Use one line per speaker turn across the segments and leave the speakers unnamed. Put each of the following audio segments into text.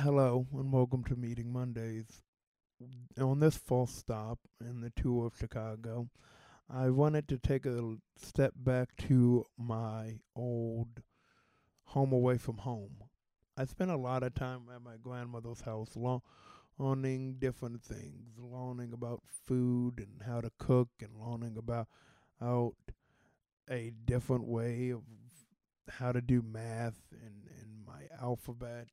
Hello and welcome to Meeting Mondays. On this false stop in the tour of Chicago, I wanted to take a step back to my old home away from home. I spent a lot of time at my grandmother's house learning different things, learning about food and how to cook, and learning about out a different way of how to do math and, in my alphabet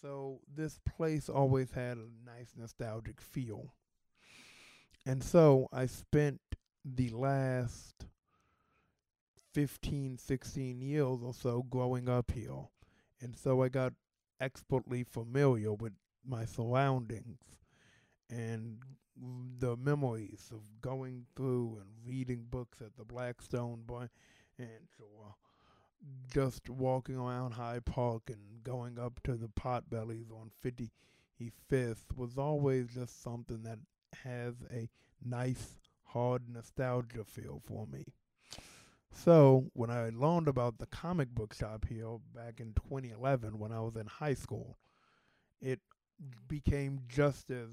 so this place always had a nice nostalgic feel. And so I spent the last 15, 16 years or so growing up here. And so I got expertly familiar with my surroundings and the memories of going through and reading books at the Blackstone Branch uh, or just walking around Hyde Park and going up to the Potbellies on 55th was always just something that has a nice, hard nostalgia feel for me. So, when I learned about the comic book shop here back in 2011 when I was in high school, it became just as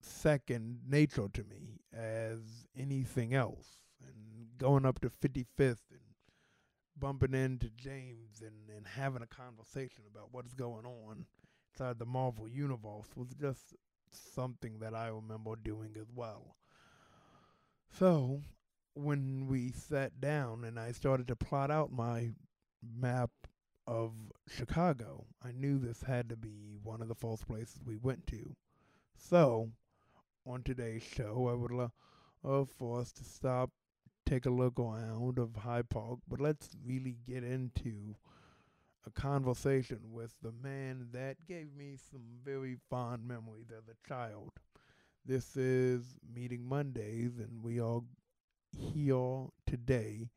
second nature to me as anything else. And going up to 55th and bumping into James and, and having a conversation about what's going on inside the Marvel Universe was just something that I remember doing as well. So, when we sat down and I started to plot out my map of Chicago, I knew this had to be one of the first places we went to. So, on today's show, I would love for us to stop take a look around of Hyde Park, but let's really get into a conversation with the man that gave me some very fond memories as a child. This is Meeting Mondays, and we are here today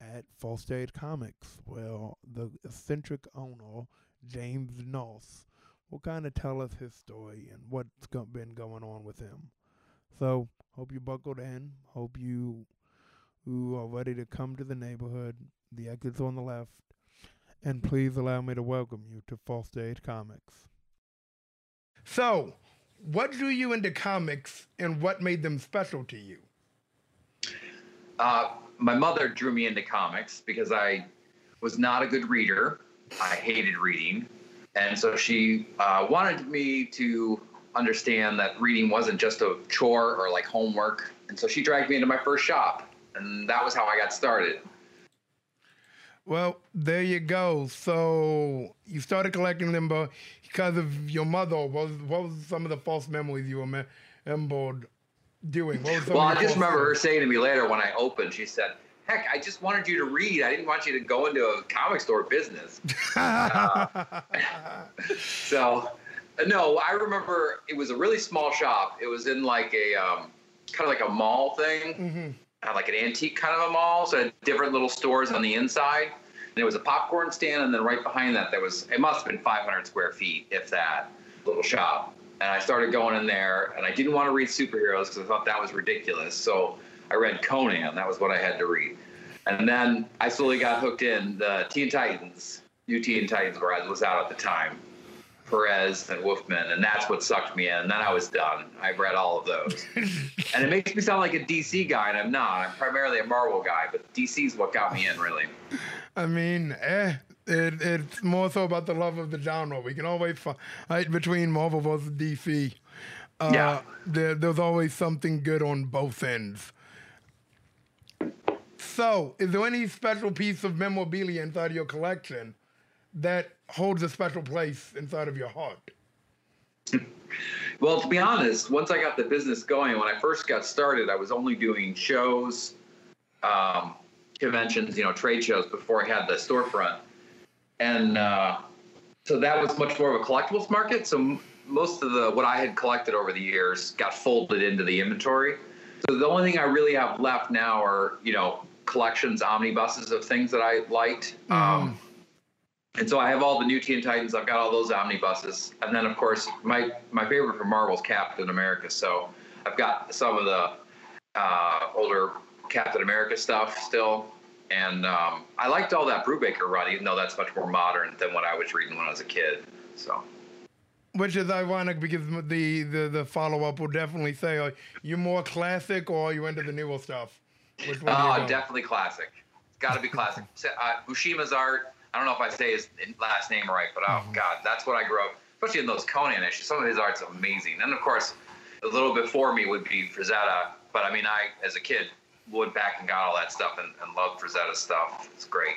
at First Aid Comics, where the eccentric owner, James North, will kind of tell us his story and what's been going on with him. So, hope you buckled in. Hope you who are ready to come to the neighborhood. The exit's on the left. And please allow me to welcome you to First Aid Comics. So, what drew you into comics and what made them special to you?
Uh, my mother drew me into comics because I was not a good reader. I hated reading. And so she uh, wanted me to understand that reading wasn't just a chore or like homework. And so she dragged me into my first shop and that was how I got started.
Well, there you go. So you started collecting them because of your mother. What was, what was some of the false memories you were remembered doing?
well, I just remember her saying to me later when I opened, she said, heck, I just wanted you to read. I didn't want you to go into a comic store business. uh, so, no, I remember it was a really small shop. It was in like a um, kind of like a mall thing. Mm-hmm like an antique kind of a mall, so it had different little stores on the inside. And there was a popcorn stand, and then right behind that, there was it must have been 500 square feet, if that, little shop. And I started going in there, and I didn't want to read superheroes because I thought that was ridiculous. So I read Conan. That was what I had to read. And then I slowly got hooked in the Teen Titans, New Teen Titans, where I was out at the time. Perez and Wolfman, and that's what sucked me in. And then I was done. I've read all of those. and it makes me sound like a DC guy, and I'm not. I'm primarily a Marvel guy, but DC's what got me in, really.
I mean, eh, it, it's more so about the love of the genre. We can always fight between Marvel versus DC. Uh, yeah. There, there's always something good on both ends. So, is there any special piece of memorabilia inside your collection that holds a special place inside of your heart?
Well, to be honest, once I got the business going, when I first got started, I was only doing shows, um, conventions, you know, trade shows before I had the storefront. And uh, so that was much more of a collectibles market. So m- most of the what I had collected over the years got folded into the inventory. So the only thing I really have left now are, you know, collections, omnibuses of things that I liked. Um, and so I have all the new Teen Titans. I've got all those omnibuses, and then of course my my favorite from Marvel's Captain America. So I've got some of the uh, older Captain America stuff still, and um, I liked all that Brubaker run, even though that's much more modern than what I was reading when I was a kid. So.
Which is ironic because the the, the follow up will definitely say, are you more classic or are you into the newer stuff?
Which one oh, definitely classic. It's got to be classic. uh, Buscema's art. I don't know if I say his last name right, but oh mm-hmm. god, that's what I grew up. Especially in those Conan issues, some of his art's amazing. And of course, a little before me would be Frazetta. But I mean, I as a kid went back and got all that stuff and, and loved Frazetta's stuff. It's great.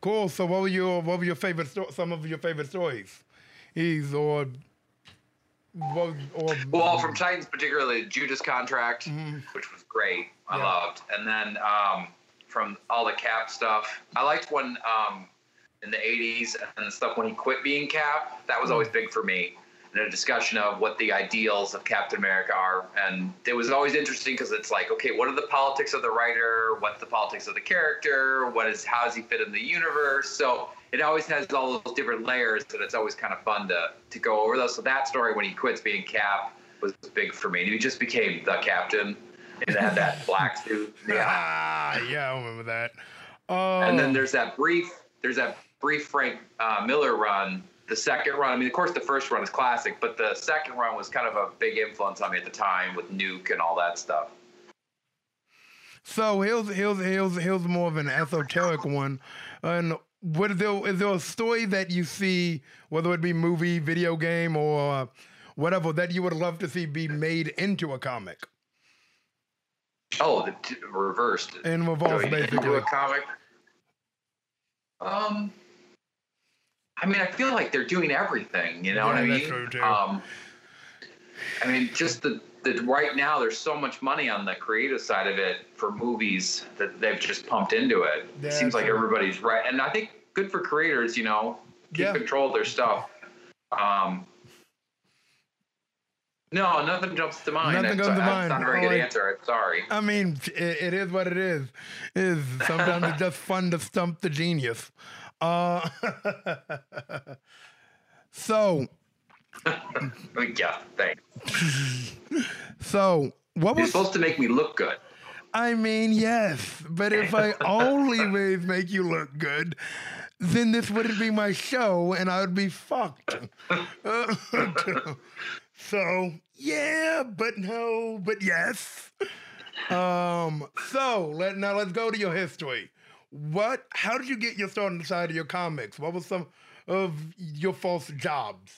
Cool. So, what were your what were your favorite sto- some of your favorite stories? He's or
or well, from Titans particularly Judas Contract, mm-hmm. which was great. I yeah. loved, and then um, from all the Cap stuff, I liked when um, in the '80s and the stuff when he quit being Cap. That was always big for me and a discussion of what the ideals of Captain America are. And it was always interesting because it's like, okay, what are the politics of the writer? What's the politics of the character? What is how does he fit in the universe? So it always has all those different layers, and it's always kind of fun to to go over those. So that story when he quits being Cap was big for me. And he just became the captain and had that black suit.
Yeah, ah, yeah, I remember that.
Oh. And then there's that brief, there's that brief Frank uh, Miller run the second run, I mean, of course, the first run is classic, but the second run was kind of a big influence on me at the time with Nuke and all that stuff.
So here's here's here's here's more of an esoteric one, and what is there is there a story that you see, whether it be movie, video game, or whatever, that you would love to see be made into a comic?
Oh, the t- reversed.
In reverse, basically.
Into a comic. Um. I mean, I feel like they're doing everything. You know yeah, what I mean? Um, I mean, just the, the right now, there's so much money on the creative side of it for movies that they've just pumped into it. Yeah, it seems like everybody's right, and I think good for creators. You know, keep yeah. control of their stuff. Um, no, nothing jumps to mind.
Nothing comes to mind.
Not a very good like, answer. I'm sorry.
I mean, it, it is what it is. It is sometimes it's just fun to stump the genius. Uh, so.
yeah, thanks.
So, what was
You're supposed to make me look good?
I mean, yes, but if I only made make you look good, then this wouldn't be my show, and I would be fucked. So yeah, but no, but yes. Um. So let now let's go to your history. What? How did you get your start on the side of your comics? What was some of your first jobs?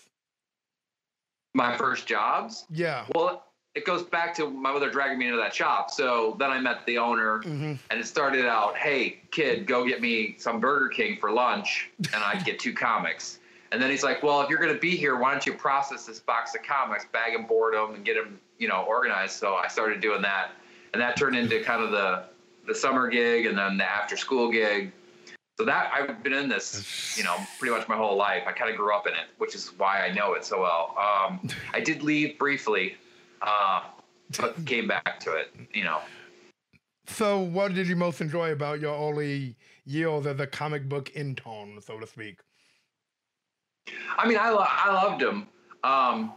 My first jobs?
Yeah.
Well, it goes back to my mother dragging me into that shop. So then I met the owner, mm-hmm. and it started out, "Hey, kid, go get me some Burger King for lunch," and I'd get two comics. And then he's like, "Well, if you're going to be here, why don't you process this box of comics, bag and board them, and get them, you know, organized?" So I started doing that, and that turned into kind of the the summer gig and then the after school gig. So that I've been in this, you know, pretty much my whole life. I kind of grew up in it, which is why I know it so well. Um, I did leave briefly, uh, but came back to it, you know.
So, what did you most enjoy about your early years as a comic book intern, so to speak?
I mean, I lo- I loved them. Um,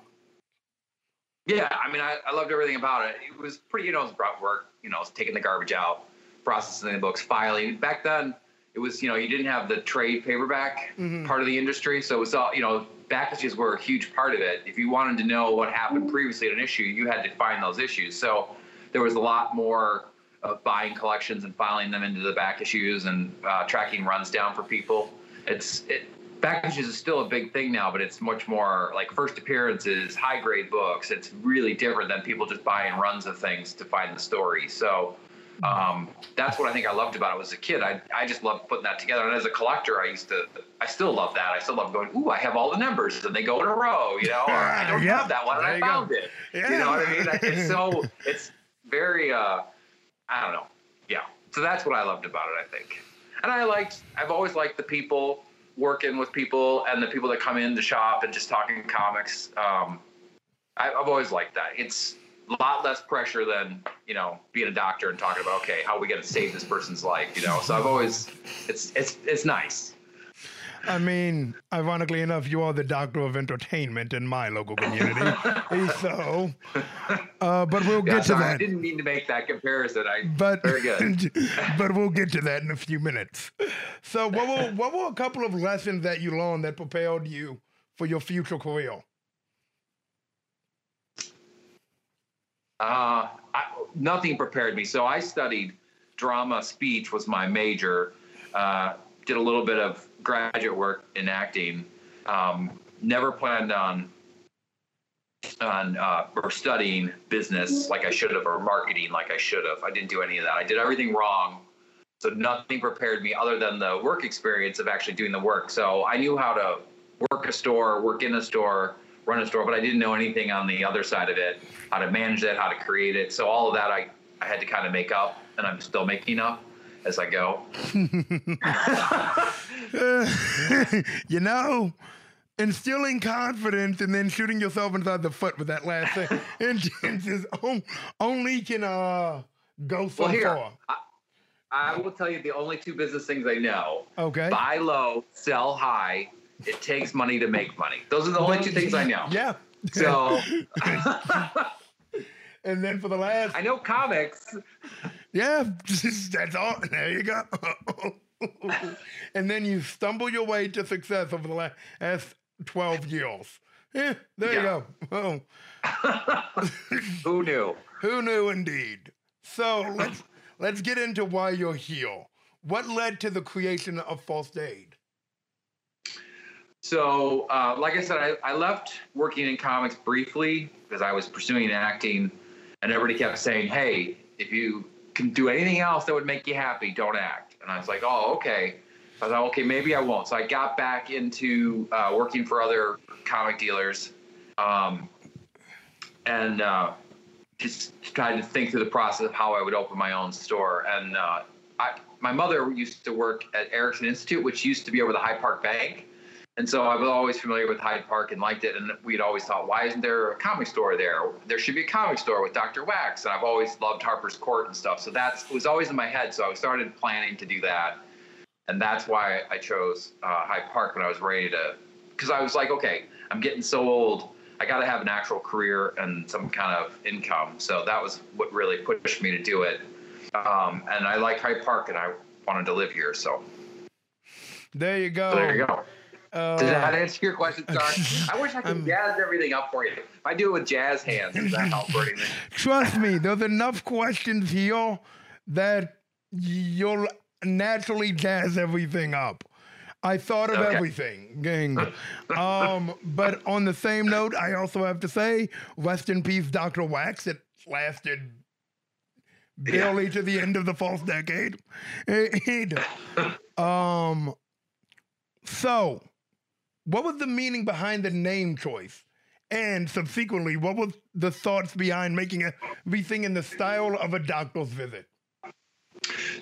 yeah, I mean, I, I loved everything about it. It was pretty, you know, it was brought work, you know, taking the garbage out, processing the books, filing. Back then, it was you know you didn't have the trade paperback mm-hmm. part of the industry, so it was all you know back issues were a huge part of it. If you wanted to know what happened previously at an issue, you had to find those issues. So there was a lot more of buying collections and filing them into the back issues and uh, tracking runs down for people. It's it packages is still a big thing now, but it's much more like first appearances, high grade books. It's really different than people just buying runs of things to find the story. So um, that's what I think I loved about it as a kid. I, I just loved putting that together. And as a collector, I used to, I still love that. I still love going, ooh, I have all the numbers and they go in a row, you know, or I don't yeah, have that one and I found go. it. Yeah. You know what I mean? It's so, it's very, uh, I don't know. Yeah. So that's what I loved about it, I think. And I liked, I've always liked the people working with people and the people that come in to shop and just talking comics. Um, I, I've always liked that. It's, a lot less pressure than you know being a doctor and talking about okay how are we going to save this person's life you know so i've always it's it's it's nice
I mean, ironically enough, you are the doctor of entertainment in my local community. so, uh, but we'll get sorry, to that. I
didn't mean to make that comparison. I but very good.
but we'll get to that in a few minutes. So, what were what were a couple of lessons that you learned that propelled you for your future career?
Uh, I, nothing prepared me. So I studied drama, speech was my major. Uh, did a little bit of graduate work in acting. Um, never planned on on uh, or studying business like I should have or marketing like I should have. I didn't do any of that. I did everything wrong. So nothing prepared me other than the work experience of actually doing the work. So I knew how to work a store, work in a store, run a store, but I didn't know anything on the other side of it, how to manage it, how to create it. So all of that I, I had to kind of make up and I'm still making up as I go.
you know, instilling confidence and then shooting yourself inside the foot with that last thing. Intense only can uh, go so
well, here,
far.
I, I will tell you the only two business things I know.
Okay.
Buy low, sell high. It takes money to make money. Those are the only two things I know.
Yeah.
So.
and then for the last.
I know comics.
Yeah, that's all. There you go. and then you stumble your way to success over the last 12 years. Yeah, there yeah. you go.
Oh. Who knew?
Who knew indeed. So let's let's get into why you're here. What led to the creation of First Aid?
So, uh, like I said, I, I left working in comics briefly because I was pursuing acting, and everybody kept saying, "Hey, if you can do anything else that would make you happy, don't act." And I was like, "Oh, okay." I thought, okay, maybe I won't. So I got back into uh, working for other comic dealers, um, and uh, just tried to think through the process of how I would open my own store. And uh, I, my mother used to work at Erikson Institute, which used to be over the Hyde Park Bank. And so I was always familiar with Hyde Park and liked it. And we'd always thought, why isn't there a comic store there? There should be a comic store with Dr. Wax. And I've always loved Harper's Court and stuff. So that was always in my head. So I started planning to do that. And that's why I chose uh, Hyde Park when I was ready to, because I was like, okay, I'm getting so old. I got to have an actual career and some kind of income. So that was what really pushed me to do it. Um, and I like Hyde Park and I wanted to live here. So
there you go.
So there you go. Uh, Does that answer your question, Sorry. I wish I could um, jazz everything up for you. If I do it with jazz hands, does that help anything?
Trust me, there's enough questions here that you'll naturally jazz everything up. I thought of okay. everything, gang. um, but on the same note, I also have to say, rest in peace, Dr. Wax. It lasted barely yeah. to the end of the false decade. um, so what was the meaning behind the name choice? And subsequently, what was the thoughts behind making everything in the style of a doctor's visit?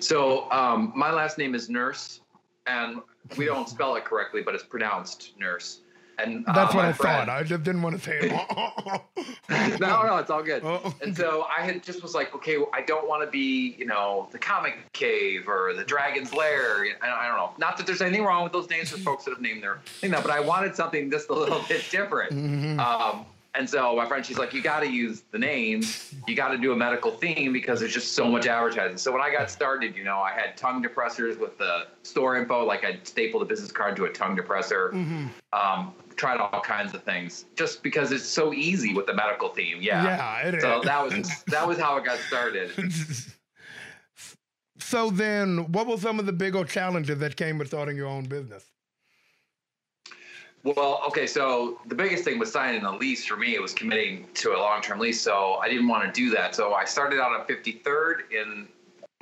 So, um, my last name is Nurse, and we don't spell it correctly, but it's pronounced Nurse. And
uh, that's what I friend, thought. I just didn't want to say it.
no, no, it's all good. Oh. And so I had just was like, okay, I don't want to be, you know, the Comic Cave or the Dragon's Lair. I don't know. Not that there's anything wrong with those names for folks that have named their thing that, but I wanted something just a little bit different. Mm-hmm. Um, and so my friend, she's like, you got to use the name. You got to do a medical theme because there's just so much advertising. So when I got started, you know, I had tongue depressors with the store info, like I stapled a business card to a tongue depressor. Mm-hmm. Um, tried all kinds of things just because it's so easy with the medical theme. Yeah.
Yeah.
It so that was that was how it got started.
so then, what were some of the big old challenges that came with starting your own business?
Well, okay, so the biggest thing was signing a lease for me. It was committing to a long-term lease, so I didn't want to do that. So I started out on 53rd in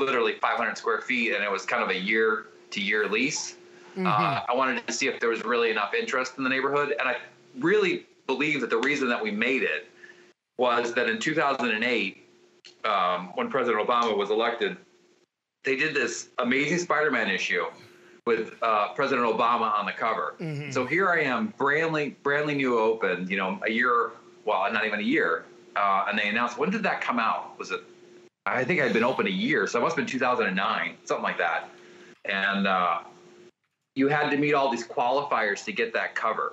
literally 500 square feet, and it was kind of a year-to-year lease. Mm-hmm. Uh, I wanted to see if there was really enough interest in the neighborhood, and I really believe that the reason that we made it was that in 2008, um, when President Obama was elected, they did this amazing Spider-Man issue with uh, President Obama on the cover. Mm-hmm. So here I am, brandly, brandly new open, you know, a year, well, not even a year. Uh, and they announced, when did that come out? Was it, I think I'd been open a year. So it must have been 2009, something like that. And uh, you had to meet all these qualifiers to get that cover.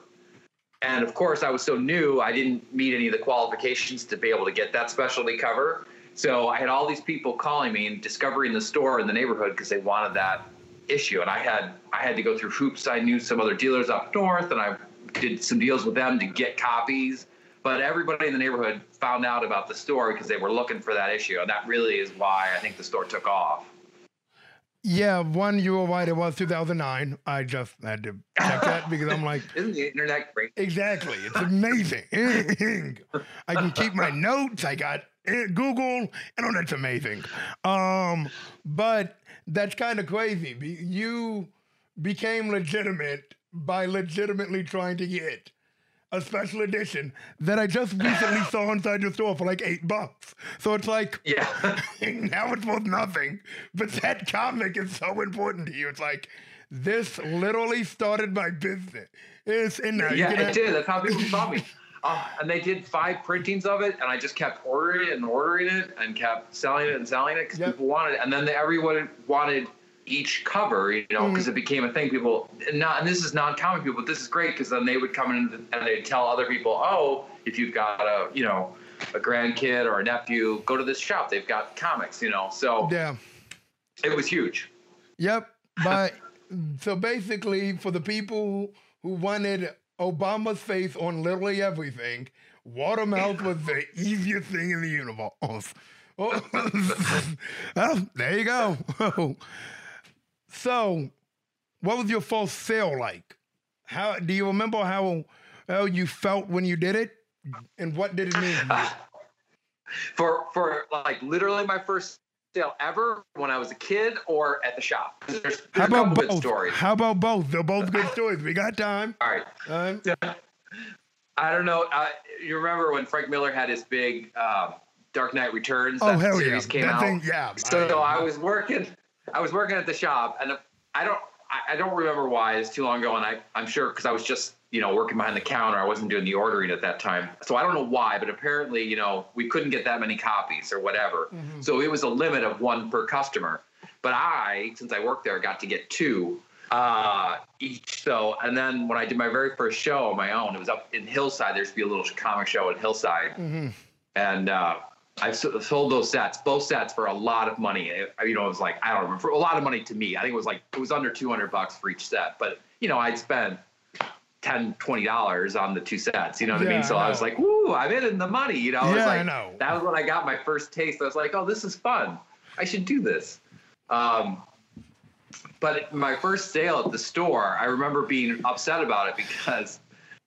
And of course, I was so new, I didn't meet any of the qualifications to be able to get that specialty cover. So I had all these people calling me and discovering the store in the neighborhood because they wanted that issue, and I had I had to go through hoops. I knew some other dealers up north, and I did some deals with them to get copies. But everybody in the neighborhood found out about the store because they were looking for that issue, and that really is why I think the store took off.
Yeah, one you were right. It was 2009. I just had to check that because I'm like,
isn't the internet great?
Exactly, it's amazing. I can keep my notes. I got eh, Google, and oh, that's amazing. Um, but that's kind of crazy. You became legitimate by legitimately trying to get a special edition that I just recently saw inside your store for like eight bucks. So it's like,
yeah,
now it's worth nothing. But that comic is so important to you. It's like, this literally started my business. It's in there.
Yeah, it did. That's how people saw me. Uh, and they did five printings of it, and I just kept ordering it and ordering it, and kept selling it and selling it because yep. people wanted it. And then everyone wanted each cover, you know, because mm-hmm. it became a thing. People, and not, and this is non-comic people, but this is great because then they would come in and they'd tell other people, oh, if you've got a, you know, a grandkid or a nephew, go to this shop. They've got comics, you know. So
yeah,
it was huge.
Yep. But so basically, for the people who wanted Obama's face on literally everything, Watermouth was the easiest thing in the universe. Oh, well, oh, there you go. So, what was your first sale like? How do you remember how how you felt when you did it, and what did it mean?
For for like literally my first sale ever when I was a kid or at the shop. There's, there's
how about both? Stories. How about both? They're both good stories. We got time.
All right. I don't know. Uh, you remember when Frank Miller had his big um, Dark Knight Returns?
Oh hell yeah!
Came
that
out.
Thing, yeah.
So I, I was working. I was working at the shop, and I don't I don't remember why. It's too long ago, and I I'm sure because I was just you know working behind the counter. I wasn't doing the ordering at that time, so I don't know why. But apparently, you know, we couldn't get that many copies or whatever. Mm-hmm. So it was a limit of one per customer. But I, since I worked there, got to get two uh, each. So, and then when I did my very first show on my own, it was up in Hillside. There used to be a little comic show in Hillside, mm-hmm. and uh, I sold those sets, both sets for a lot of money. You know, it was like I don't remember, for a lot of money to me. I think it was like it was under 200 bucks for each set, but you know, I'd spend 10 20 dollars on the two sets you know what yeah, i mean? So I, I, was like ooh i'm in the money you know?
Yeah,
was like,
I know.
that was when i got my first taste. I was like oh this is fun. I should do this. Um, but my first sale at the store i remember being upset about it because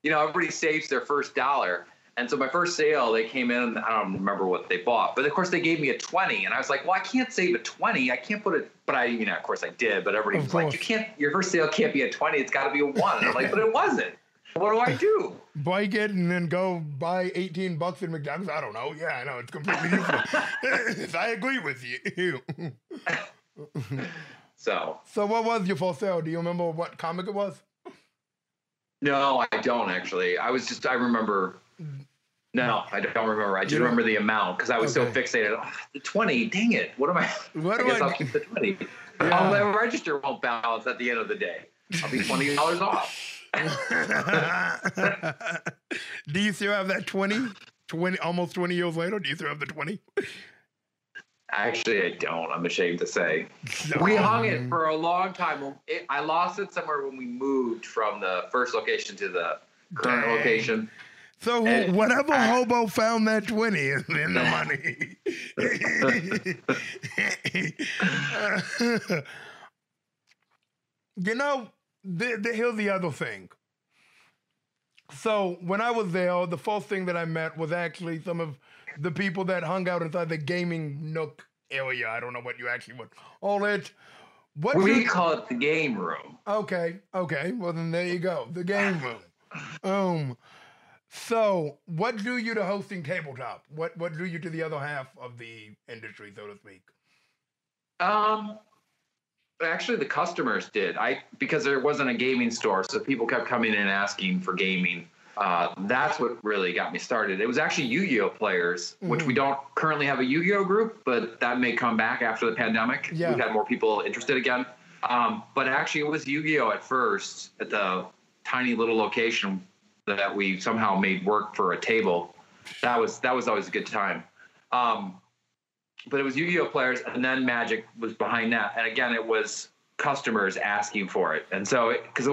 you know everybody saves their first dollar and so my first sale, they came in, I don't remember what they bought, but of course they gave me a 20. And I was like, well, I can't save a 20. I can't put it, but I, you know, of course I did, but everybody was like, you can't, your first sale can't be a 20. It's got to be a one. And I'm like, but it wasn't. What do I do?
Bike it and then go buy 18 bucks in McDonald's? I don't know. Yeah, I know. It's completely useless. I agree with you.
so.
So what was your first sale? Do you remember what comic it was?
No, I don't actually. I was just, I remember no, I don't remember. I just remember the amount because I was okay. so fixated. Oh, the twenty, dang it! What am I? What I guess I... will keep the twenty. Yeah. Oh, the register won't balance at the end of the day. I'll be twenty dollars off.
do you still have that 20? 20 almost 20 years later? Do you still have the 20?
Actually, I don't. I'm ashamed to say. No. We hung it for a long time. It, I lost it somewhere when we moved from the first location to the current Dang. location.
So and whatever I, hobo found that 20 is in the money. you know, the, the, here's the other thing. So when I was there, the first thing that I met was actually some of the people that hung out inside the gaming nook area. I don't know what you actually would call it.
What we you, call it the game room.
Okay, okay. Well then there you go. The game room. Um so, what drew you to hosting tabletop? What what drew you to the other half of the industry, so to speak?
Um, actually, the customers did. I because there wasn't a gaming store, so people kept coming in and asking for gaming. Uh, that's what really got me started. It was actually Yu-Gi-Oh players, mm-hmm. which we don't currently have a Yu-Gi-Oh group, but that may come back after the pandemic. Yeah. We've had more people interested again. Um, but actually, it was Yu-Gi-Oh at first at the tiny little location that we somehow made work for a table. That was that was always a good time. Um, but it was Yu-Gi-Oh players, and then Magic was behind that. And again, it was customers asking for it. And so, because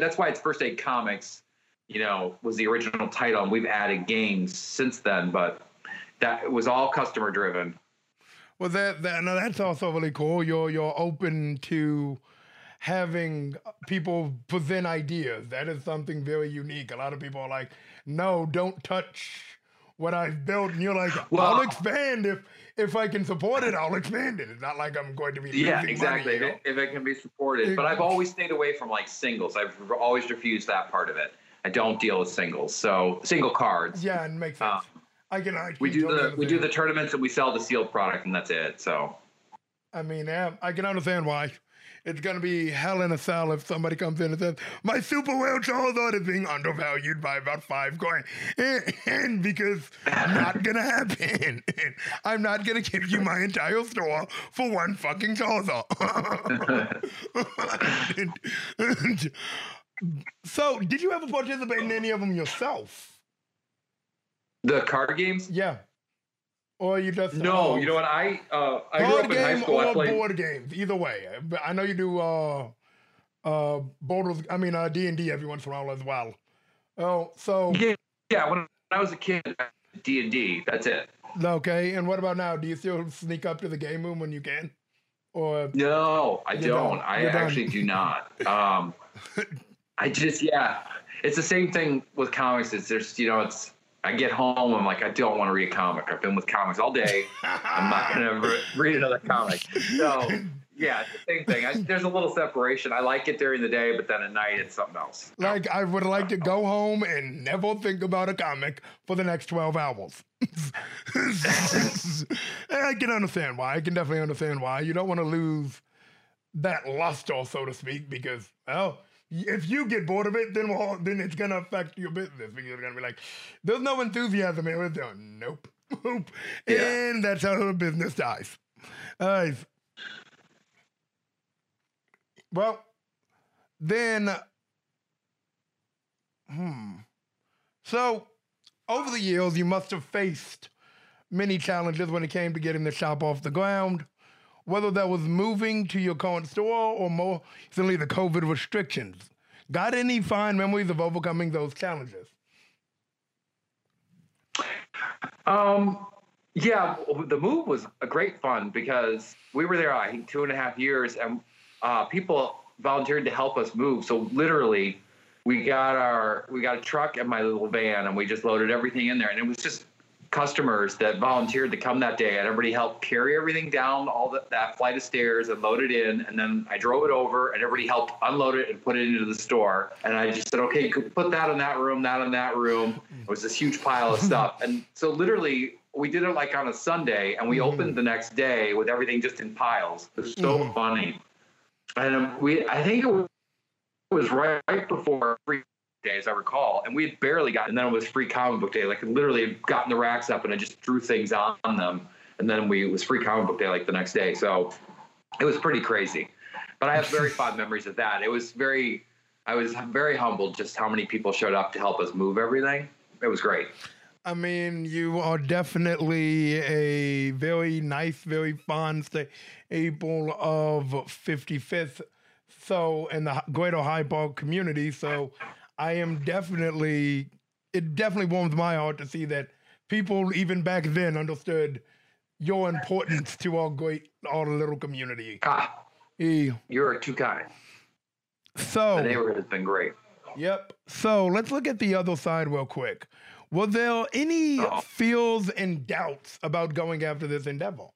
that's why it's First Aid Comics, you know, was the original title, and we've added games since then, but that was all customer driven.
Well, that that that's also really cool. You're you're open to having people present ideas. That is something very unique. A lot of people are like, "No, don't touch what I've built," and you're like,
well, "I'll
expand if if I can support it. I'll expand it. It's not like I'm going to be
Yeah, exactly.
Money,
if, it, if it can be supported, but I've always stayed away from like singles. I've always refused that part of it. I don't deal with singles, so single cards.
Yeah, and makes sense.
Um,
I can. I
We do
totally
the we do the tournaments and we sell the sealed product, and that's it. So
I mean, I can understand why. It's gonna be hell in a cell if somebody comes in and says my super whale Charizard is being undervalued by about five coin, and, and because not gonna happen. I'm not gonna give you my entire store for one fucking Charizard. so, did you ever participate in any of them yourself?
the card games.
Yeah. Or you just
No, you know what? I uh, I grew up in high
game
school. I
or
played.
board games, either way. I know you do uh uh Boulders, I mean uh D and D every once in a while as well. Oh, so
Yeah, yeah. When I was a kid, D and D. That's it.
okay. And what about now? Do you still sneak up to the game room when you can? Or
No, I don't.
done.
I
You're done.
actually do not. Um, I just yeah. It's the same thing with comics. It's just you know it's. I get home. I'm like I don't want to read a comic. I've been with comics all day. I'm not gonna read another comic. So yeah, same thing. I, there's a little separation. I like it during the day, but then at night it's something else.
like I would like to go home and never think about a comic for the next twelve hours. I can understand why. I can definitely understand why. You don't want to lose that luster, so to speak, because well, if you get bored of it, then well, then it's gonna affect your business because you're gonna be like, "There's no enthusiasm here." Is there? Nope, nope,
Yeah.
and that's how the business dies. Uh, well, then, hmm. So, over the years, you must have faced many challenges when it came to getting the shop off the ground, whether that was moving to your current store or more recently the COVID restrictions. Got any fine memories of overcoming those challenges?
Um, yeah, the move was a great fun because we were there, I think, two and a half years, and uh, people volunteered to help us move. So literally, we got our we got a truck and my little van, and we just loaded everything in there, and it was just customers that volunteered to come that day, and everybody helped carry everything down all that, that flight of stairs and load it in, and then I drove it over, and everybody helped unload it and put it into the store, and I just said, okay, put that in that room, that in that room. It was this huge pile of stuff, and so literally we did it like on a Sunday, and we
Mhm.
opened the next day with everything just in piles. It was so
Mhm.
funny, and um, we I think it was, right, right before day, as I recall, and we had barely gotten. And then it was free comic book day, like literally had gotten the racks up, and I just threw things on them, and then we it was free comic book day like the next day. So it was pretty crazy, but I have very fond memories of that. It was very. I was very humbled just how many people showed up to help us move everything. It was great.
I mean, you are definitely a very nice, very fond staple of 55th. So, in the greater Park community. So, I am definitely, it definitely warms my heart to see that people, even back then, understood your importance to our great, our little community.
Ah, you're too kind.
So,
The neighborhood has been great.
Yep. So let's look at the other side real quick. Were there any
Oh.
feels and doubts about going after this endeavor?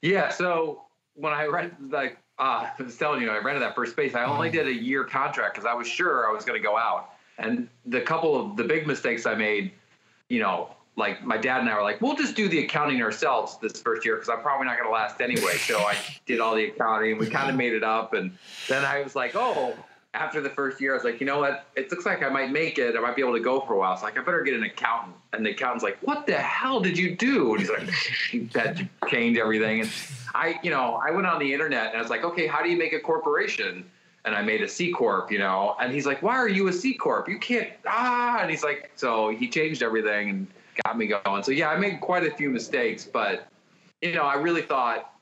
Yeah. So when I read like uh, I was telling you, I rented that first space. I only did a year contract because I was sure I was going to go out. And the couple of the big mistakes I made, you know, like my dad and I were like, we'll just do the accounting ourselves this first year because I'm probably not going to last anyway. So I did all the accounting and we kind of made it up. And then I was like, oh, after the first year, I was like, you know what? It looks like I might make it. I might be able to go for a while. So like, I better get an accountant. And the accountant's like, what the hell did you do? And he's like, had to everything. And I, you know, I went on the internet and I was like, okay, how do you make a corporation? And I made a C corp, you know. And he's like, why are you a C corp? You can't. Ah. And he's like, so he changed everything and got me going. So yeah, I made quite a few mistakes, but you know, I really thought,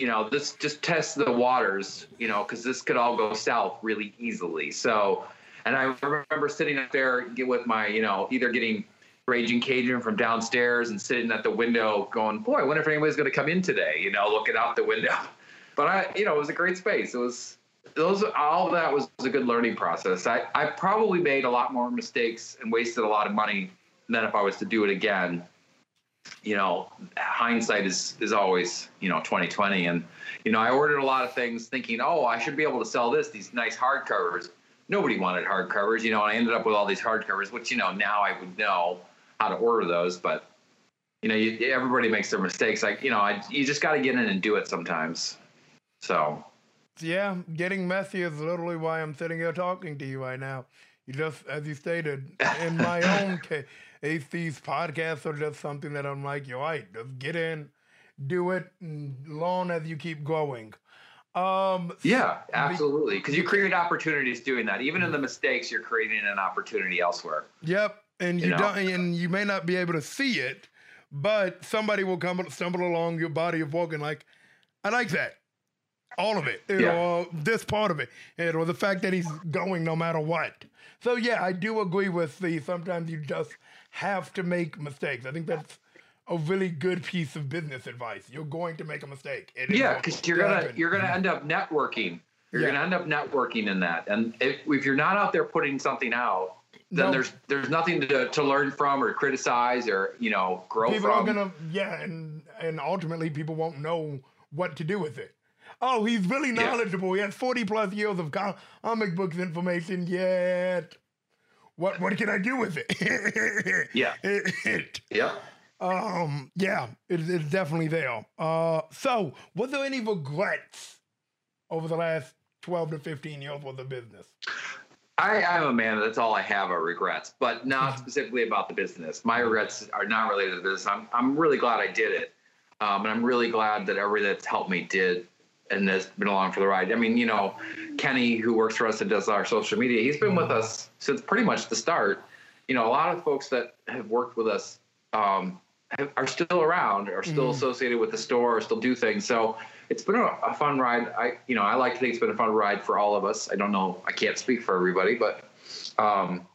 you know, this just tests the waters, you know, because this could all go south really easily. So, and I remember sitting up there with my, you know, either getting Raging Cajun from downstairs and sitting at the window going, boy, I wonder if anybody's going to come in today, you know, looking out the window. But I, you know, it was a great space. It was, those, all that was, was a good learning process. I, I probably made a lot more mistakes and wasted a lot of money than if I was to do it again you know, hindsight is is always you know 2020, and you know I ordered a lot of things thinking, oh, I should be able to sell this these nice hardcovers. Nobody wanted hardcovers, you know, and I ended up with all these hardcovers, which you know now I would know how to order those, but you know, you, everybody makes their mistakes. Like you know, I, you just got to get in and do it sometimes. So.
Yeah, getting messy is literally why I'm sitting here talking to you right now. You just, as you stated, in my own case these podcasts are just something that I'm like, you're right, just get in, do it, and long as you keep going. Um,
yeah, absolutely. Because you create opportunities doing that. Even in the mistakes, you're creating an opportunity elsewhere.
Yep, and you, you know? don't, and you may not be able to see it, but somebody will come stumble along your body of walking like, I like that. All of it, you yeah. know, this part of it, you know, the fact that he's going no matter what. So yeah, I do agree with the sometimes you just have to make mistakes. I think that's a really good piece of business advice. You're going to make a mistake.
It yeah, because you're gonna happen. you're gonna end up networking. You're yeah. gonna end up networking in that. And if, if you're not out there putting something out, then no. there's there's nothing to, to learn from or criticize or you know grow
people
from.
People are gonna yeah, and and ultimately people won't know what to do with it. Oh, he's really knowledgeable. Yeah. He has 40 plus years of comic books information. Yet what what can I do with
it? yeah. yeah.
Um, yeah, it, it's definitely there. Uh, so was there any regrets over the last 12 to 15 years with the business?
I, I'm a man. That's all I have are regrets, but not mm-hmm. specifically about the business. My regrets are not related to the business. I'm, I'm really glad I did it. Um, and I'm really glad that everybody that's helped me did and has been along for the ride. I mean, you know, Kenny, who works for us and does our social media, he's been with us since pretty much the start. You know, a lot of folks that have worked with us um, have, are still around, are still mm. associated with the store, or still do things. So it's been a, a, fun ride. I, you know, I like to think it's been a fun ride for all of us. I don't know, I can't speak for everybody, but um,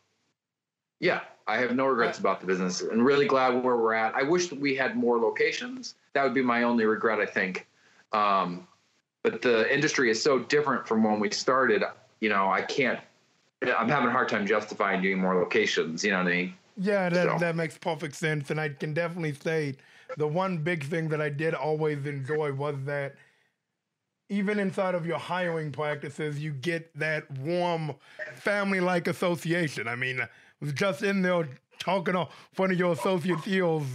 yeah, I have no regrets about the business, and really glad where we're at. I wish we had more locations. That would be my only regret, I think. Um, but the industry is so different from when we started. You know, I can't. I'm having a hard time justifying doing more locations. You know what I mean?
Yeah, that so. that makes perfect sense, and I can definitely say the one big thing that I did always enjoy was that even inside of your hiring practices, you get that warm family-like association. I mean, I was just in there talking to one of your associates heels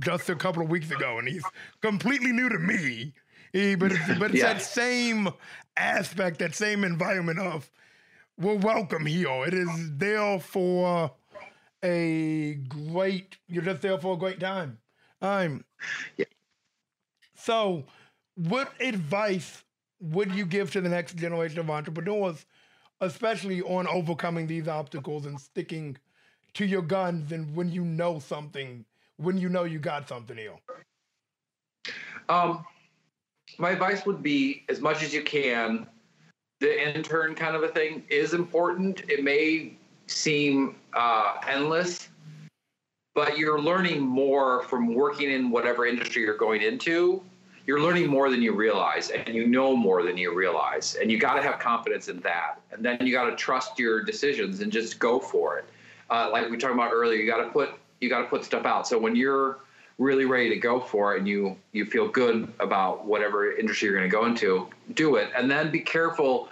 just a couple of weeks ago, and he's completely new to me but it's, but it's yeah. that same aspect, that same environment of we're welcome here. It is there for a great. You're just there for a great time. I'm. Yeah. So, what advice would you give to the next generation of entrepreneurs, especially on overcoming these obstacles and sticking to your guns and when you know something, when you know you got something here?
Um, my advice would be as much as you can the intern kind of a thing is important. It may seem uh, endless but you're learning more from working in whatever industry you're going into. You're learning more than you realize and you know more than you realize and you got to have confidence in that. And then you got to trust your decisions and just go for it. Uh, like we talked about earlier you got to put you got to put stuff out. So when you're really ready to go for it and you you feel good about whatever industry you're going to go into, do it. And then be careful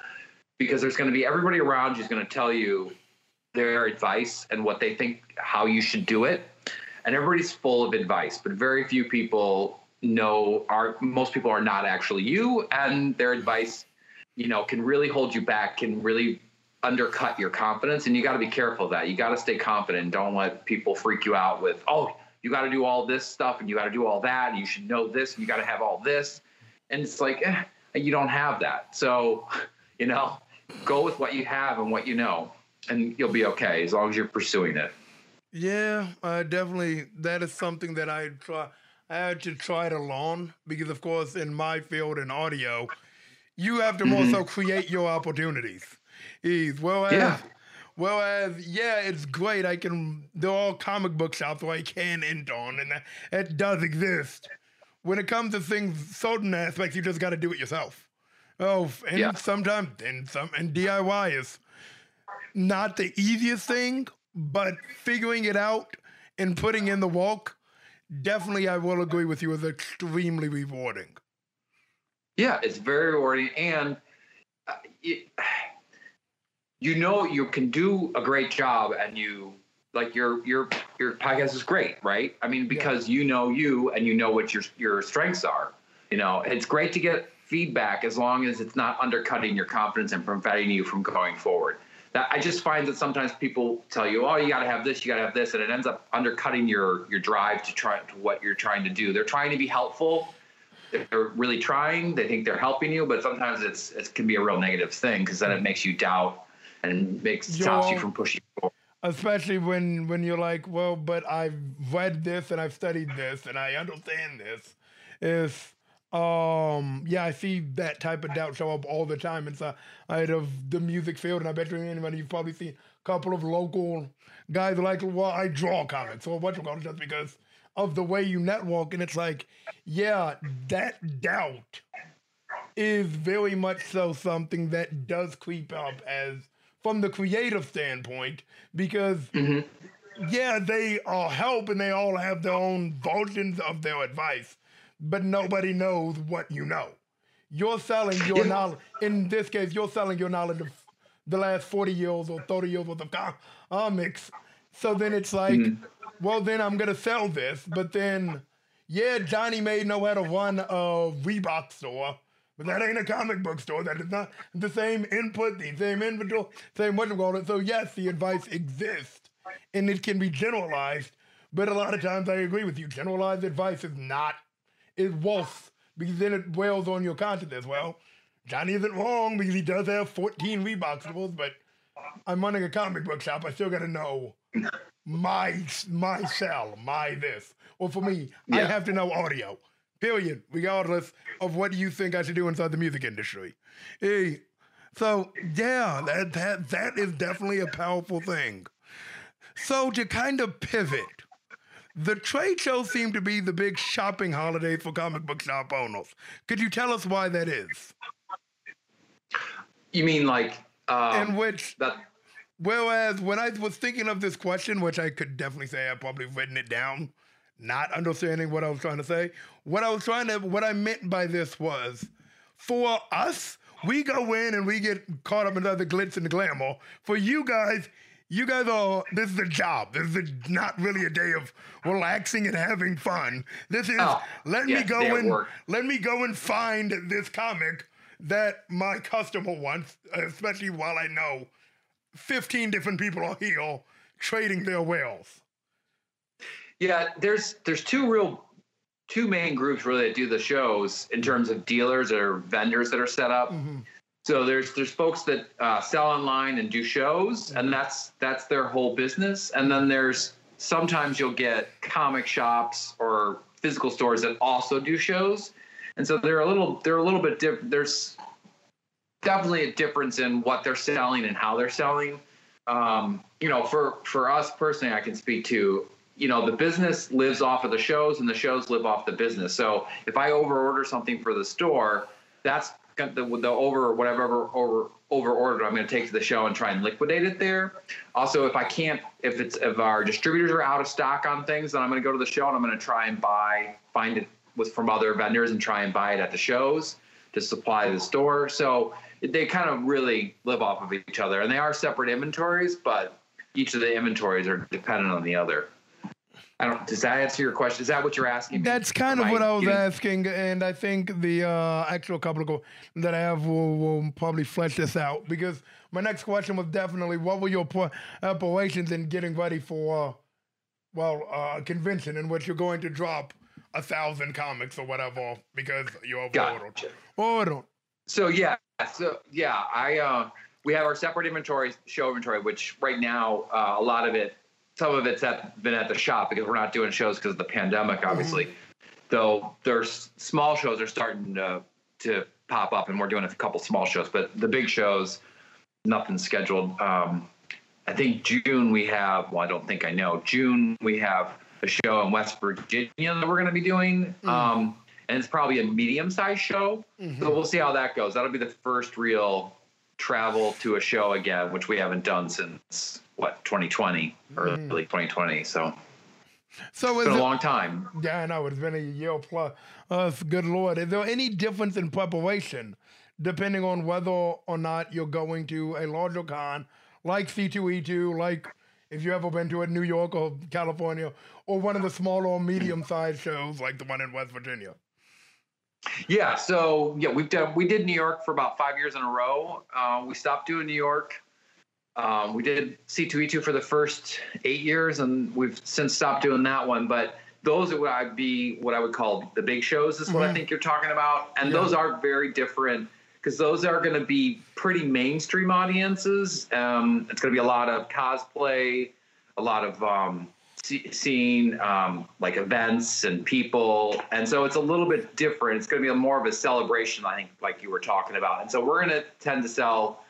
because there's going to be everybody around you is going to tell you their advice and what they think how you should do it. And everybody's full of advice, but very few people know are most people are not actually you and their advice, you know, can really hold you back, can really undercut your confidence and you got to be careful of that. You got to stay confident. Don't let people freak you out with, "Oh, you got to do all this stuff and you got to do all that. And you should know this. And you got to have all this. And it's like, eh, you don't have that. So, you know, go with what you have and what you know, and you'll be okay as long as you're pursuing it.
Yeah, uh, definitely. That is something that I try. I had to try it alone because, of course, in my field in audio, you have to more
Mhm.
so create your opportunities. Is well
Yeah.
Well as yeah, it's great. I can there are all comic books out where I can intern, and that, it does exist. When it comes to things, certain aspects, you just got to do it yourself. Oh, and
Yeah.
sometimes and some and DIY is not the easiest thing, but figuring it out and putting in the work, definitely I will agree with you, is extremely rewarding.
Yeah, it's very rewarding, and uh, it, you know you can do a great job, and you like your your your podcast is great, right? I mean, because you know you and you know what your your strengths are. You know, it's great to get feedback as long as it's not undercutting your confidence and preventing you from going forward. That I just find that sometimes people tell you, "Oh, you got to have this, you got to have this," and it ends up undercutting your your drive to try to what you're trying to do. They're trying to be helpful, they're really trying. They think they're helping you, but sometimes it's it can be a real negative thing because then it mm. makes you doubt and makes stops you from pushing forward.
Especially when when you're like, well, but I've read this and I've studied this and I understand this. Is um yeah, I see that type of doubt show up all the time inside out of the music field, and I bet you anybody you've probably seen a couple of local guys like, well, I draw comics or what you call it, just because of the way you network, and it's like, yeah, that doubt is very much so something that does creep up as from the creative standpoint because
hmm
yeah they all help and they all have their own versions of their advice but nobody knows what you know you're selling your
Yeah.
knowledge in this case you're selling your knowledge of the last 40 years or 30 years worth of com- comics so then it's like
Mhm.
well then i'm gonna sell this but then yeah johnny may know how to run a reebok store but that ain't a comic book store. That is not the same input, the same inventory, same what you call it. So yes, the advice exists and it can be generalized. But a lot of times I agree with you. Generalized advice is not is worse because then it wears on your conscience as well. Johnny isn't wrong because he does have 14 reboxables, but I'm running a comic book shop. I still got to know my my sell, my this. Well, for me, I have to know audio. Period. Regardless of what you think I should do inside the music industry. Hey, so yeah, that that that is definitely a powerful thing. So to kind of pivot, the trade shows seem to be the big shopping holiday for comic book shop owners. Could you tell us why that is?
You mean like um,
In which
that?
Whereas when I was thinking of this question, which I could definitely say I've probably written it down, not understanding what I was trying to say, what I was trying to, what I meant by this was, for us, we go in and we get caught up in the glitz and the glamour. For you guys, you guys are, this is a job. This is a, not really a day of relaxing and having fun. This is,
Oh,
let me go and,
work.
let me go and find this comic that my customer wants, especially while I know 15 different people are here trading their wares.
Yeah, there's there's two real two main groups really that do the shows in terms of dealers or vendors that are set up.
Mhm.
So there's there's folks that uh, sell online and do shows, and that's that's their whole business. And then there's sometimes you'll get comic shops or physical stores that also do shows, and so they're a little they're a little bit different. There's definitely a difference in what they're selling and how they're selling. Um, you know, for for us personally, I can speak to you know the business lives off of the shows and the shows live off the business. So if I overorder something for the store, that's the, the over whatever over over ordered I'm going to take to the show and try and liquidate it there. Also, if I can't, if it's if our distributors are out of stock on things, then I'm going to go to the show and I'm going to try and buy find it with from other vendors and try and buy it at the shows to supply the store. So they kind of really live off of each other, and they are separate inventories, but each of the inventories are dependent on the other. I don't. Does that answer your question? Is that what you're asking? me?
That's kind of what I was
giving-
asking, and I think the uh, actual couple that I have will, will probably flesh this out because my next question was definitely what were your preparations in getting ready for, uh, well, uh, a convention in which you're going to drop a thousand comics or whatever because you overordered.
Gotcha.
Ordered.
So yeah, so yeah, I uh, we have our separate inventory, show inventory, which right now uh, a lot of it, some of it's at, been at the shop because we're not doing shows because of the pandemic, obviously. though there's small shows are starting to to pop up, and we're doing a couple small shows. But the big shows, nothing scheduled. Um, I think June we have. Well, I don't think I know. June we have a show in West Virginia that we're going to be doing. Mm. Um, and it's probably a medium-sized show. Mm-hmm. So we'll see how that goes. That'll be the first real travel to a show again, which we haven't done since what 2020, mm-hmm. early 2020. So so it's been a it, long time.
Yeah, I know. It's been a year plus. Uh, good Lord. Is there any difference in preparation depending on whether or not you're going to a larger con like C2E2, like if you ever been to a New York or California, or one of the smaller or medium sized shows like the one in West Virginia?
Yeah, so yeah, we've done we did New York for about five years in a row. Uh, we stopped doing New York um, we did C2E2 for the first eight years, and we've since stopped doing that one. But those would be what I would call the big shows, is what mm-hmm. I think you're talking about. And yeah. those are very different because those are going to be pretty mainstream audiences. Um, it's going to be a lot of cosplay, a lot of um, see, seeing um, like events and people, and so it's a little bit different. It's going to be a more of a celebration, I think, like you were talking about. And so we're going to tend to sell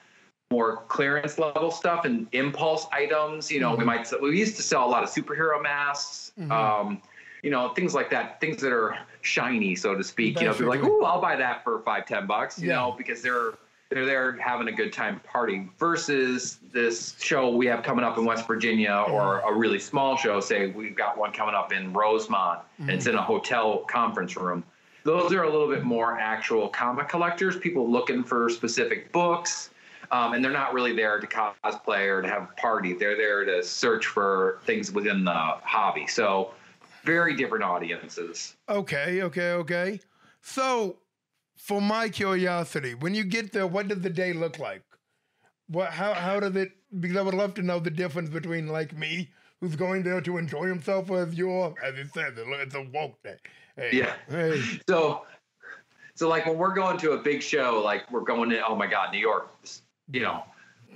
more clearance level stuff and impulse items. You know, mm-hmm. we might we used to sell a lot of superhero masks, mm-hmm. um, you know, things like that, things that are shiny, so to speak. That's you know, people like, "Ooh, I'll buy that for five, ten bucks." You yeah. know, because they're they're there having a good time partying Versus this show we have coming up in West Virginia, mm-hmm. or a really small show. Say we've got one coming up in Rosemont, and it's mm-hmm. in a hotel conference room. Those are a little bit more actual comic collectors, people looking for specific books um, and they're not really there to cosplay or to have a party. They're there to search for things within the hobby. So very different audiences.
Okay, okay, okay. So for my curiosity, when you get there, what does the day look like? What how how does it because I would love to know the difference between like me, who's going there to enjoy himself as your as it says, it's a woke day.
Hey, yeah. Hey. So so like when we're going to a big show, like we're going to oh my god, New York, you know,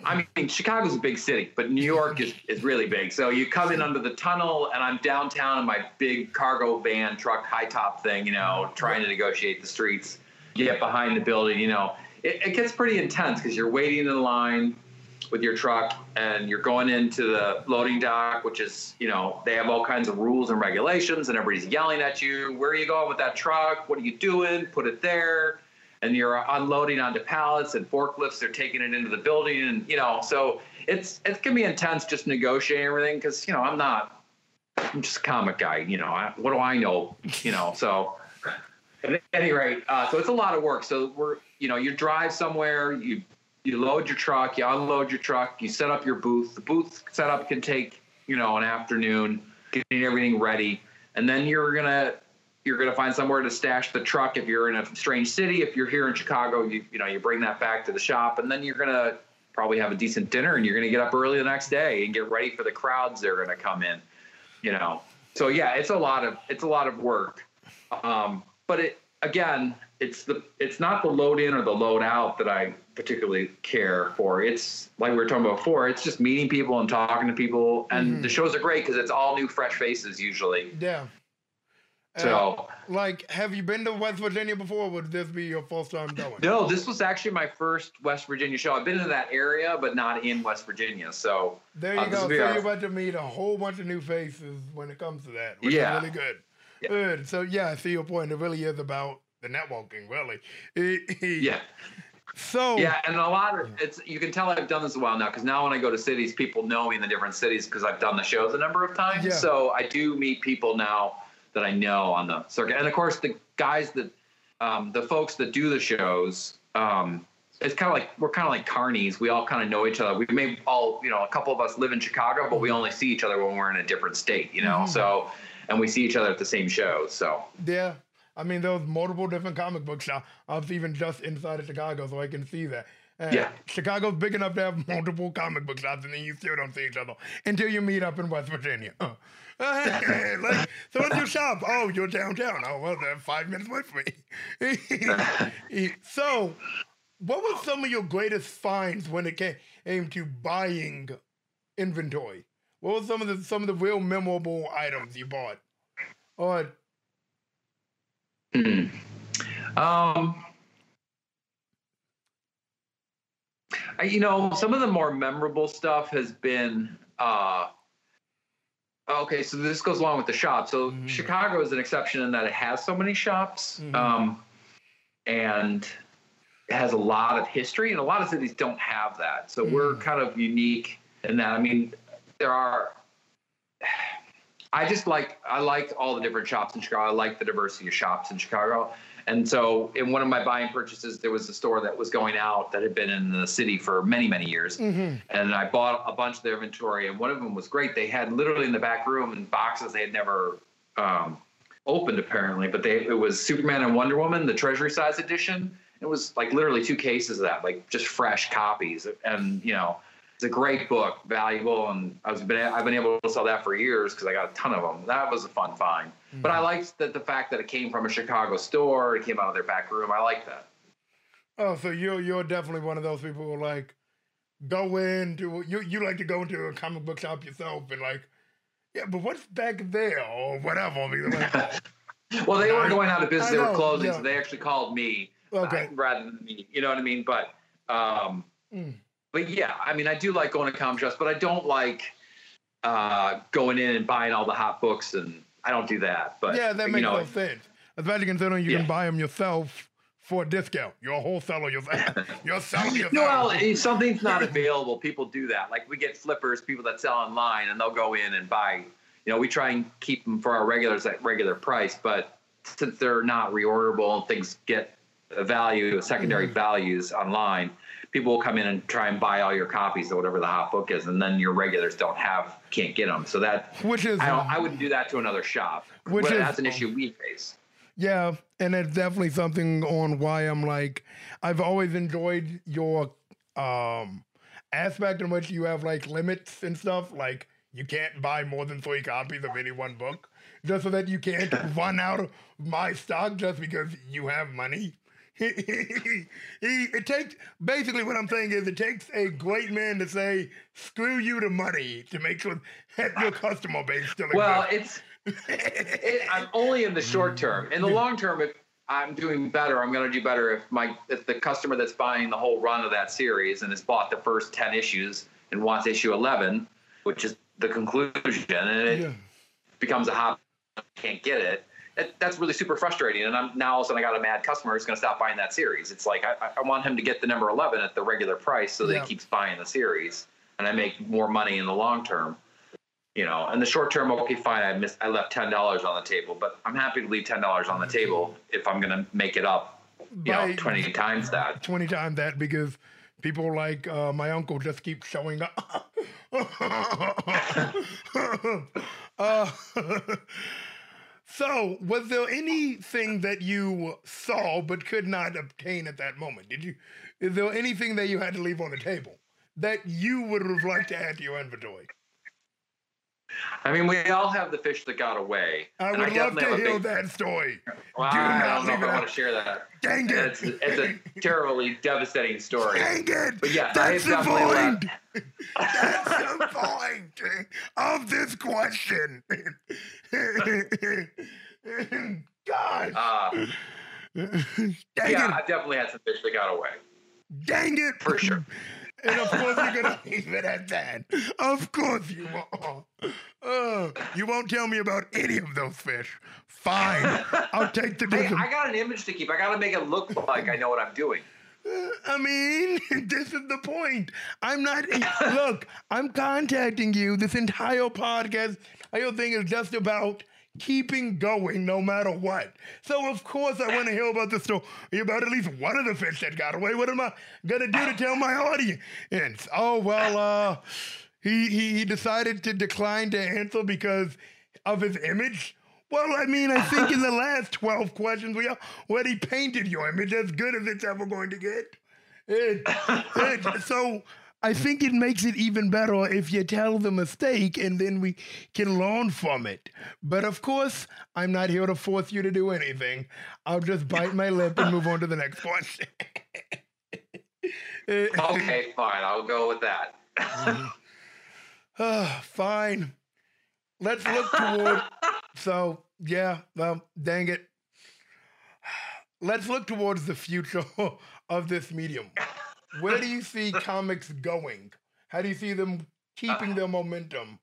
I mean, Chicago's a big city, but New York is, is really big. So you come in under the tunnel, and I'm downtown in my big cargo van truck, high top thing, you know, trying to negotiate the streets. get behind the building, you know, it, it gets pretty intense because you're waiting in line with your truck and you're going into the loading dock, which is, you know, they have all kinds of rules and regulations, and everybody's yelling at you. Where are you going with that truck? What are you doing? Put it there and you're unloading onto pallets and forklifts. They're taking it into the building, and you know, so it's it can be intense just negotiating everything because you know I'm not I'm just a comic guy. You know, I, what do I know? You know, so at any rate, uh, so it's a lot of work. So we're you know you drive somewhere, you you load your truck, you unload your truck, you set up your booth. The booth setup can take you know an afternoon, getting everything ready, and then you're gonna you're going to find somewhere to stash the truck if you're in a strange city. If you're here in Chicago, you you know you bring that back to the shop, and then you're going to probably have a decent dinner, and you're going to get up early the next day and get ready for the crowds that are going to come in. You know, so yeah, it's a lot of it's a lot of work, um, but it again, it's the it's not the load in or the load out that I particularly care for. It's like we were talking about before. It's just meeting people and talking to people, and mm-hmm. the shows are great because it's all new, fresh faces usually.
Yeah. So, uh, like, have you been to West Virginia before? would this be your first time going?
No, this was actually my first West Virginia show. I've been in that area, but not in West Virginia. So
there you uh, go. So you're about to meet a whole bunch of new faces when it comes to that, which yeah. is really good. Yeah. Good. So yeah, I see your point. It really is about the networking, really.
yeah.
So
yeah, and a lot of it's you can tell I've done this a while now because now when I go to cities, people know me in the different cities because I've done the shows a number of times. Yeah. So I do meet people now that I know on the circuit. And of course, the guys that, um, the folks that do the shows, um, it's kind of like we're kind of like carnies. We all kind of know each other. We may all, you know, a couple of us live in Chicago, but we only see each other when we're in a different state, you know. Mm-hmm. So, and we see each other at the same shows. So
yeah, I mean, there's multiple different comic books now. I'm even just inside of Chicago, so I can see that. And yeah. Chicago's big enough to have multiple comic book shops, and then you still don't see each other until you meet up in West Virginia. Uh. like, so what's your shop? Oh, you're downtown. Oh, well, they're five minutes away from me. so, what were some of your greatest finds when it came to buying inventory? What were some of the some of the real memorable items you bought? Or
Hmm. Um, I, you know, some of the more memorable stuff has been. Uh, okay, so this goes along with the shop. So
Mhm.
Chicago is an exception in that it has so many shops,
Mhm.
um, and it has a lot of history, and a lot of cities don't have that. So we're
Mhm.
kind of unique in that. I mean, there are. I just like I like all the different shops in Chicago. I like the diversity of shops in Chicago. And so in one of my buying purchases, there was a store that was going out that had been in the city for many, many years.
Mm-hmm.
And I bought a bunch of their inventory, and one of them was great. They had literally in the back room in boxes they had never um, opened apparently, but they it was Superman and Wonder Woman, the Treasury size edition. It was like literally two cases of that, like just fresh copies. And you know, it's a great book, valuable, and I've been I've been able to sell that for years because I got a ton of them. That was a fun find. But I liked that the fact that it came from a Chicago store, it came out of their back room. I like that.
Oh, so you're you're definitely one of those people who like go into you you like to go into a comic book shop yourself and like, yeah, but what's back there or whatever. Like,
well, they were going out of business;
I
they were closing,
yeah.
so they actually called me
okay.
uh, rather than me. You know what I mean? But, um,
Mm.
But yeah, I mean, I do like going to comic shops, but I don't like uh, going in and buying all the hot books, and I don't do that. But
yeah, that
you
makes
know,
no sense. Especially considering you
Yeah.
can buy them yourself for a discount. You're a wholesaler yourself. You're selling yourself.
No, well, if something's not available, people do that. Like we get flippers, people that sell online, and they'll go in and buy. You know, we try and keep them for our regulars at regular price, but since they're not reorderable and things get a value, secondary
Mm-hmm.
values online, people will come in and try and buy all your copies of whatever the hot book is, and then your regulars don't have, can't get them. So that
Which is
I, I wouldn't do that to another shop.
Which is-
that's an issue we face.
Yeah, and it's definitely something on why I'm like I've always enjoyed your um aspect in which you have like limits and stuff. Like you can't buy more than three copies of any one book. Just so that you can't run out of my stock just because you have money. He- it takes basically what I'm saying is it takes a great man to say screw you to money to make sure that your customer base still
Well,
exists.
it's it, I'm only in the short term. In the mm-hmm. long term, if I'm doing better, I'm going to do better if my if the customer that's buying the whole run of that series and has bought the first ten issues and wants issue eleven, which is the conclusion, and it
yeah.
becomes a hot can't get it. That, that's really super frustrating. And I'm now all of a sudden I got a mad customer who's going to stop buying that series. It's like I, I want him to get the number eleven at the regular price so that
Yeah.
he keeps buying the series, and I make more money in the long term you know, in the short term, okay, fine. I missed, I left ten dollars on the table, but I'm happy to leave ten dollars on the table if I'm going to make it up, you know, twenty times that.
20 times that because people like uh, my uncle just keep showing up. uh, so, was there anything that you saw but could not obtain at that moment? Did you? Is there anything that you had to leave on the table that you would have liked to add to your inventory?
I mean, we all have the fish that got away.
I would love to
definitely have a
hear
big-
that story.
Well,
Do
I don't know if I want to share that.
Dang it!
It's, it's a terribly devastating story.
Dang it!
But yeah,
That's
I
the
definitely
point.
left.
That's the point of this question. God.
Uh,
Dang
yeah,
it.
I definitely had some fish that got away.
Dang it.
For sure.
And of course you're gonna leave it at that. Of course you are. Uh, you won't tell me about any of those fish. Fine. I'll take the
Hey, I got an image to keep. I got to make it look like I know what I'm doing.
I mean, this is the point. I'm not. Look, I'm contacting you. This entire podcast, entire thing is just about keeping going no matter what. So of course I want to hear about the story about at least one of the fish that got away. What am I gonna do to tell my audience? And oh well, uh, he he he decided to decline to answer because of his image. Well, I mean, I think in the last 12 questions, we already painted your image as good as it's ever going to get. It- it- so I think it makes it even better if you tell the mistake and then we can learn from it. But of course, I'm not here to force you to do anything. I'll just bite my lip and move on to the next question.
Okay, fine. I'll go with that.
Ah, fine. Let's look toward. So, yeah, well, dang it. let's look towards the future of this medium. Where do you see comics going? How do you see them keeping their momentum?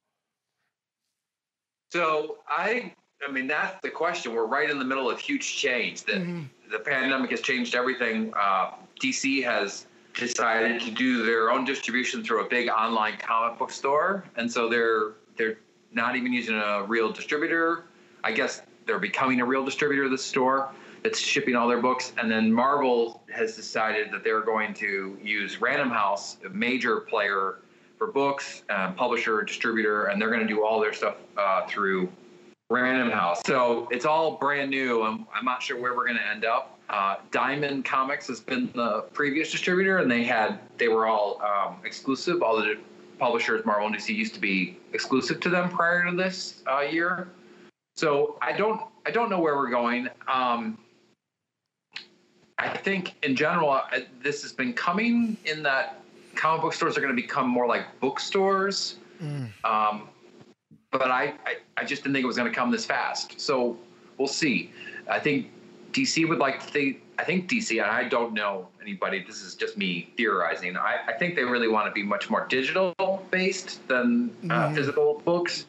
So I, I mean, that's the question. We're right in the middle of huge change. That mm-hmm. the pandemic has changed everything. Uh, DC has decided to do their own distribution through a big online comic book store, and so they're they're not even using a real distributor. I guess they're becoming a real distributor of the store that's shipping all their books. And then Marvel has decided that they're going to use Random House, a major player for books, uh, publisher, distributor, and they're going to do all their stuff uh, through Random House. So it's all brand new. I'm, I'm not sure where we're going to end up. Uh, Diamond Comics has been the previous distributor, and they had they were all um, exclusive. All the publishers, Marvel and DC, used to be exclusive to them prior to this uh, year. So I don't I don't know where we're going. Um, I think in general, uh, this has been coming in that comic book stores are going to become more like bookstores. Mm. Um, but I, I, I, just didn't think it was going to come this fast. So we'll see. I think DC would like to think, I think DC, and I don't know anybody, this is just me theorizing. I, I think they really want to be much more digital based than uh, mm. physical books.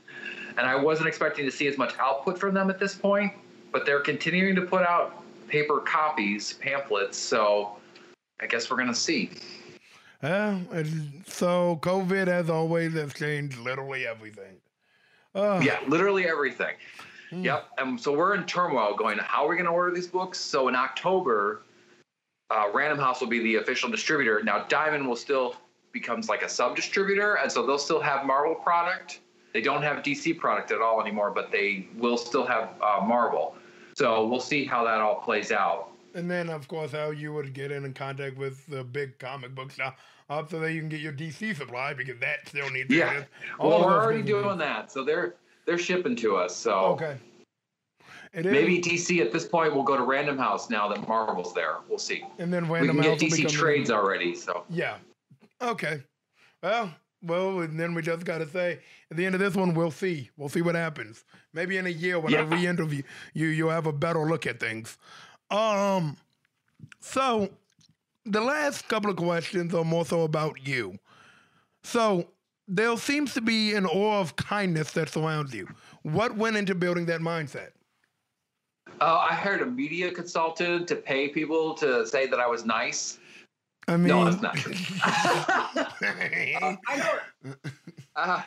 And I wasn't expecting to see as much output from them at this point, but they're continuing to put out paper copies, pamphlets. So I guess we're going to see.
Yeah, so COVID, as always, has changed literally everything.
Uh, yeah, literally everything. Hmm. Yep. And so we're in turmoil going, how are we going to order these books? So in October, uh, Random House will be the official distributor. Now, Diamond will still becomes like a sub distributor. And so they'll still have Marvel product. They don't have DC product at all anymore, but they will still have uh, Marvel. So we'll see how that all plays out.
And then, of course, how you would get in contact with the big comic books now, up so that you can get your DC supply because that still needs.
Yeah, well, we're already doing that, so they're they're shipping to us. So
okay.
Maybe DC at this point will go to Random House now that Marvel's there. We'll see.
And then Random
we can
House
get DC trades already. So
yeah, okay. Well, well, and then we just got to say at the end of this one, we'll see. We'll see what happens. Maybe in a year when yeah. I re-interview you, you'll have a better look at things. Um, so the last couple of questions are more so about you. So there seems to be an aura of kindness that surrounds you. What went into building that mindset?
Uh, I hired a media consultant to pay people to say that I was nice.
I mean,
no, it's not. uh, I don't. Uh,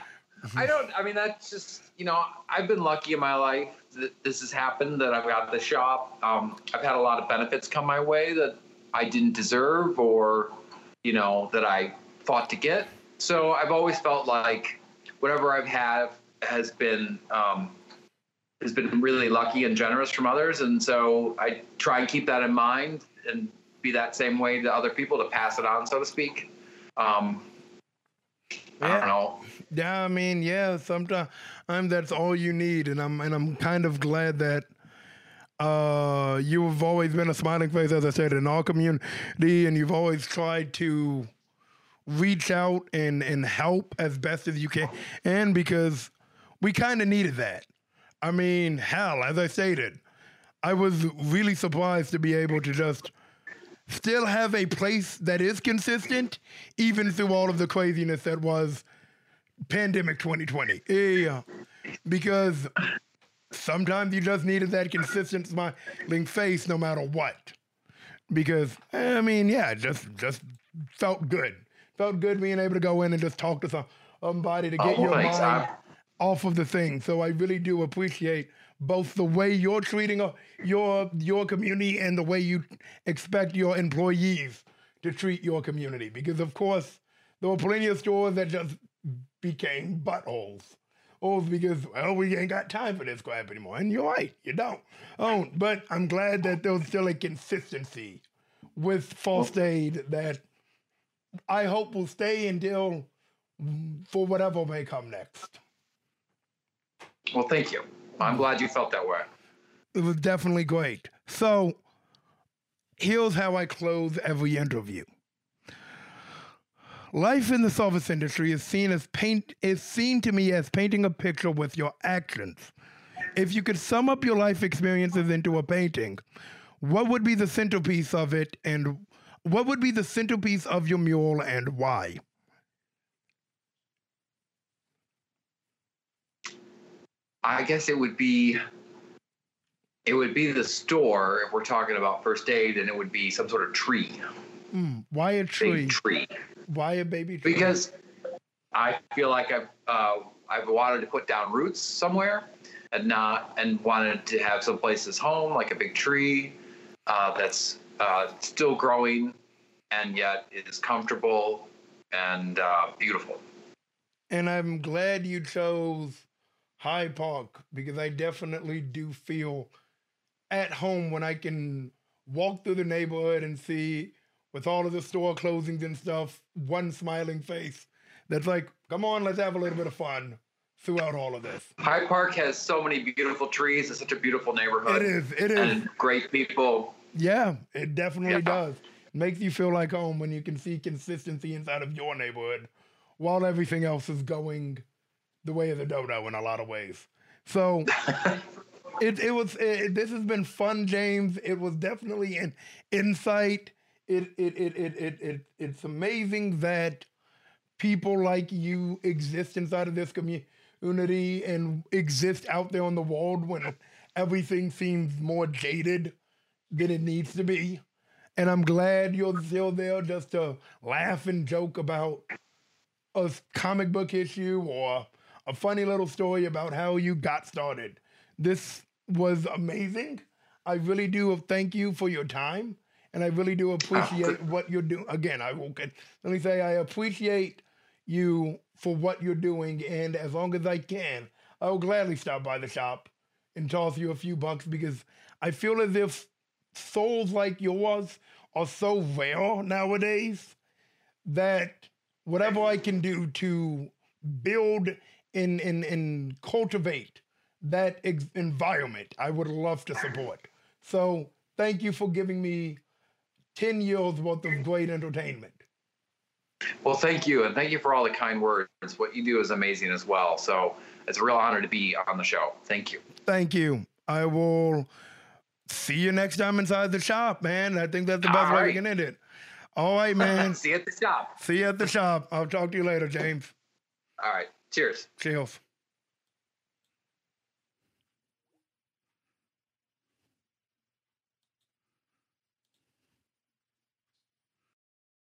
I don't. I mean, that's just you know. I've been lucky in my life that this has happened. That I've got the shop. Um, I've had a lot of benefits come my way that I didn't deserve, or you know, that I fought to get. So I've always felt like whatever I've had has been um, has been really lucky and generous from others, and so I try and keep that in mind and be that same way to other people to pass it on, so to speak. Um, I don't know.
Yeah, I mean, yeah. Sometimes I'm that's all you need, and I'm and I'm kind of glad that uh, you've always been a smiling face, as I said, in our community, and you've always tried to reach out and and help as best as you can, and because we kind of needed that. I mean, hell, as I stated, I was really surprised to be able to just still have a place that is consistent, even through all of the craziness that was pandemic 2020. Yeah. Because sometimes you just needed that consistent smiling face no matter what. Because I mean, yeah, just just felt good. Felt good being able to go in and just talk to somebody to oh, get oh, your mind I'm- off of the thing. So I really do appreciate both the way you're treating uh, your your community and the way you expect your employees to treat your community. Because of course, there were plenty of stores that just became buttholes. Oh, because well, we ain't got time for this crap anymore. And you're right, you don't. Oh, but I'm glad that there's still a consistency with First Aid that I hope will stay until mm, for whatever may come next.
Well, thank you. I'm glad you felt that way.
It was definitely great. So here's how I close every interview. Life in the service industry is seen as paint is seen to me as painting a picture with your actions. If you could sum up your life experiences into a painting, what would be the centerpiece of it, and what would be the centerpiece of your mule, and why?
I guess it would be it would be the store if we're talking about first aid, and it would be some sort of tree.
Mm, why a tree?
Big tree.
Why a baby tree?
Because I feel like I've uh, I've wanted to put down roots somewhere, and not and wanted to have some places home like a big tree uh, that's uh, still growing and yet is comfortable and uh, beautiful.
And I'm glad you chose Hyde Park because I definitely do feel at home when I can walk through the neighborhood and see, with all of the store closings and stuff, one smiling face that's like, come on, let's have a little bit of fun throughout all of this.
Hyde Park has so many beautiful trees. It's such a beautiful neighborhood.
It is. It is.
And great people.
Yeah, it definitely
Yeah.
does. Makes you feel like home when you can see consistency inside of your neighborhood while everything else is going the way of the dodo in a lot of ways. So it it was it, this has been fun, James. It was definitely an insight. It it it it it, it it's amazing that people like you exist inside of this community and exist out there on the world when everything seems more jaded than it needs to be. And I'm glad you're still there just to laugh and joke about a comic book issue or a funny little story about how you got started. This was amazing. I really do thank you for your time. And I really do appreciate what you're doing. Again, I will get, let me say, I appreciate you for what you're doing. And as long as I can, I will gladly stop by the shop and toss you a few bucks because I feel as if souls like yours are so rare nowadays that whatever I can do to build and, and, and cultivate that ex- environment, I would love to support. So thank you for giving me 10 years worth of great entertainment.
Well, thank you, and thank you for all the kind words. What you do is amazing as well. So it's a real honor to be on the show. Thank you.
Thank you. I will see you next time inside the shop, man. I think that's the best
All
way we can end it. All right, man.
See you at the shop.
see you at the shop. I'll talk to you later, James.
All right. Cheers.
Cheers.